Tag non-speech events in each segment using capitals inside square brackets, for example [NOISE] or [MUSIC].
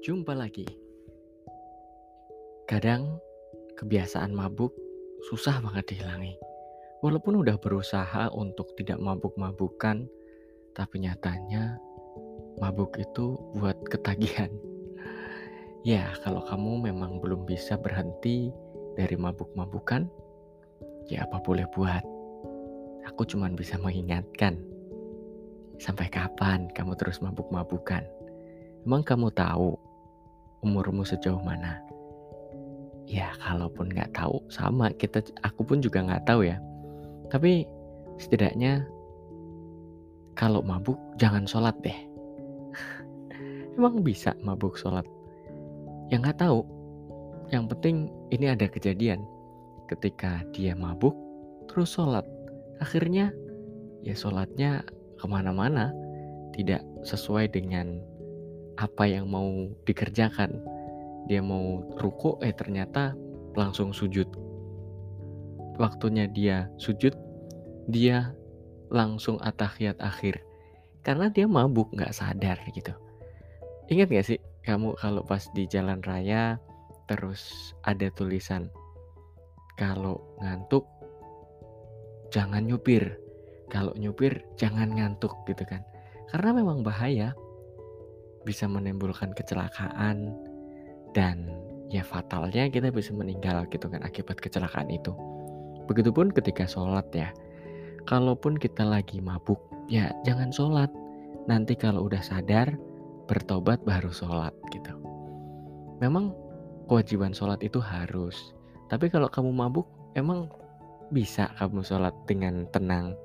Jumpa lagi. Kadang kebiasaan mabuk susah banget dihilangi. Walaupun udah berusaha untuk tidak mabuk-mabukan, tapi nyatanya mabuk itu buat ketagihan. [LAUGHS] Ya, kalau kamu memang belum bisa berhenti dari mabuk-mabukan, ya apa boleh buat. Aku cuma bisa mengingatkan. Sampai kapan kamu terus mabuk-mabukan? Emang kamu tahu umurmu sejauh mana? Ya, kalaupun nggak tahu, sama kita, aku pun juga nggak tahu ya. Tapi setidaknya kalau mabuk jangan sholat deh. [LAUGHS] Emang bisa mabuk sholat? Ya nggak tahu. Yang penting ini ada kejadian ketika dia mabuk terus sholat. Akhirnya ya sholatnya ke mana-mana tidak sesuai dengan apa yang mau dikerjakan. Dia mau ruko, eh ternyata langsung sujud. Waktunya dia sujud, dia langsung atahiyat akhir. Karena dia mabuk, nggak sadar gitu. Ingat gak sih kamu kalau pas di jalan raya terus ada tulisan kalau ngantuk jangan nyupir kalau nyupir jangan ngantuk gitu kan karena memang bahaya bisa menimbulkan kecelakaan dan ya fatalnya kita bisa meninggal gitu kan akibat kecelakaan itu. Begitupun ketika sholat ya. Kalaupun kita lagi mabuk, ya jangan sholat. Nanti kalau udah sadar, bertobat baru sholat gitu. Memang kewajiban sholat itu harus. Tapi kalau kamu mabuk, emang bisa kamu sholat dengan tenang,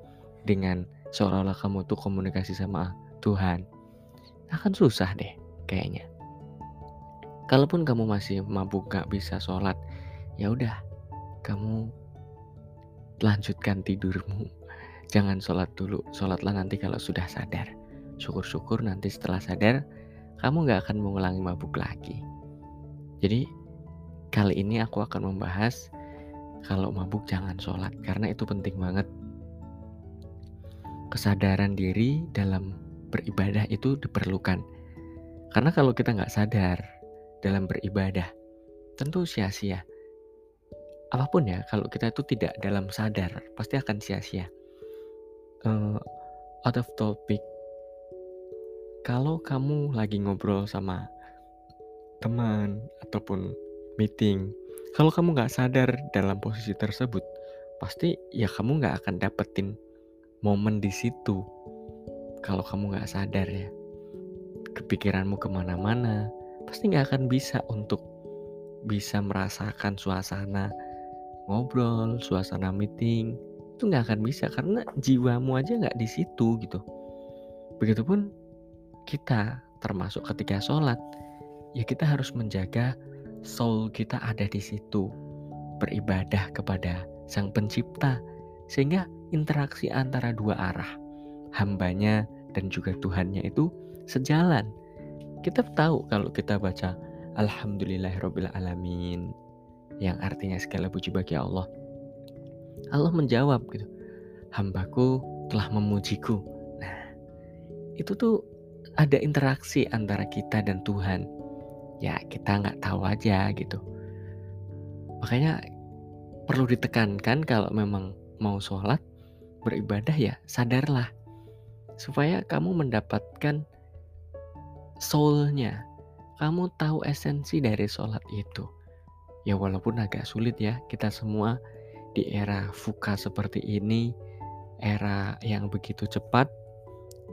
dengan seolah-olah kamu tuh komunikasi sama Tuhan akan susah deh kayaknya. Kalaupun kamu masih mabuk gak bisa sholat, ya udah kamu lanjutkan tidurmu. Jangan sholat dulu, sholatlah nanti kalau sudah sadar. Syukur-syukur nanti setelah sadar, kamu gak akan mengulangi mabuk lagi. Jadi kali ini aku akan membahas kalau mabuk jangan sholat karena itu penting banget. Kesadaran diri dalam beribadah itu diperlukan. Karena kalau kita nggak sadar dalam beribadah, tentu sia-sia. Apa pun ya, kalau kita itu tidak dalam sadar, pasti akan sia-sia. Uh, out of topic, kalau kamu lagi ngobrol sama teman ataupun meeting, kalau kamu nggak sadar dalam posisi tersebut, pasti ya kamu nggak akan dapetin momen di situ kalau kamu nggak sadar ya kepikiranmu ke mana-mana pasti nggak akan bisa untuk bisa merasakan suasana ngobrol suasana meeting. Itu nggak akan bisa karena jiwamu aja nggak di situ gitu. Begitupun kita termasuk ketika sholat ya kita harus menjaga soul kita ada di situ. Beribadah kepada sang pencipta sehingga interaksi antara dua arah hambanya dan juga Tuhannya itu sejalan. Kita tahu kalau kita baca alamin yang artinya segala puji bagi Allah. Allah menjawab gitu. Hambaku telah memujiku. Nah, itu tuh ada interaksi antara kita dan Tuhan. Ya, kita nggak tahu aja gitu. Makanya perlu ditekankan kalau memang mau sholat, beribadah ya sadarlah supaya kamu mendapatkan soulnya. Kamu tahu esensi dari sholat itu. Ya walaupun agak sulit ya, kita semua di era fuka seperti ini, era yang begitu cepat,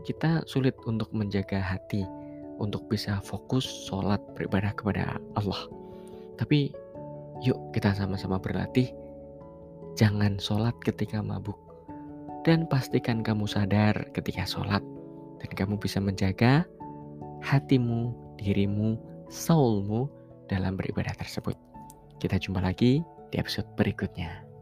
kita sulit untuk menjaga hati, untuk bisa fokus sholat beribadah kepada Allah. Tapi yuk kita sama-sama berlatih, jangan sholat ketika mabuk dan pastikan kamu sadar ketika sholat dan kamu bisa menjaga hatimu, dirimu, soulmu dalam beribadah tersebut. Kita jumpa lagi di episode berikutnya.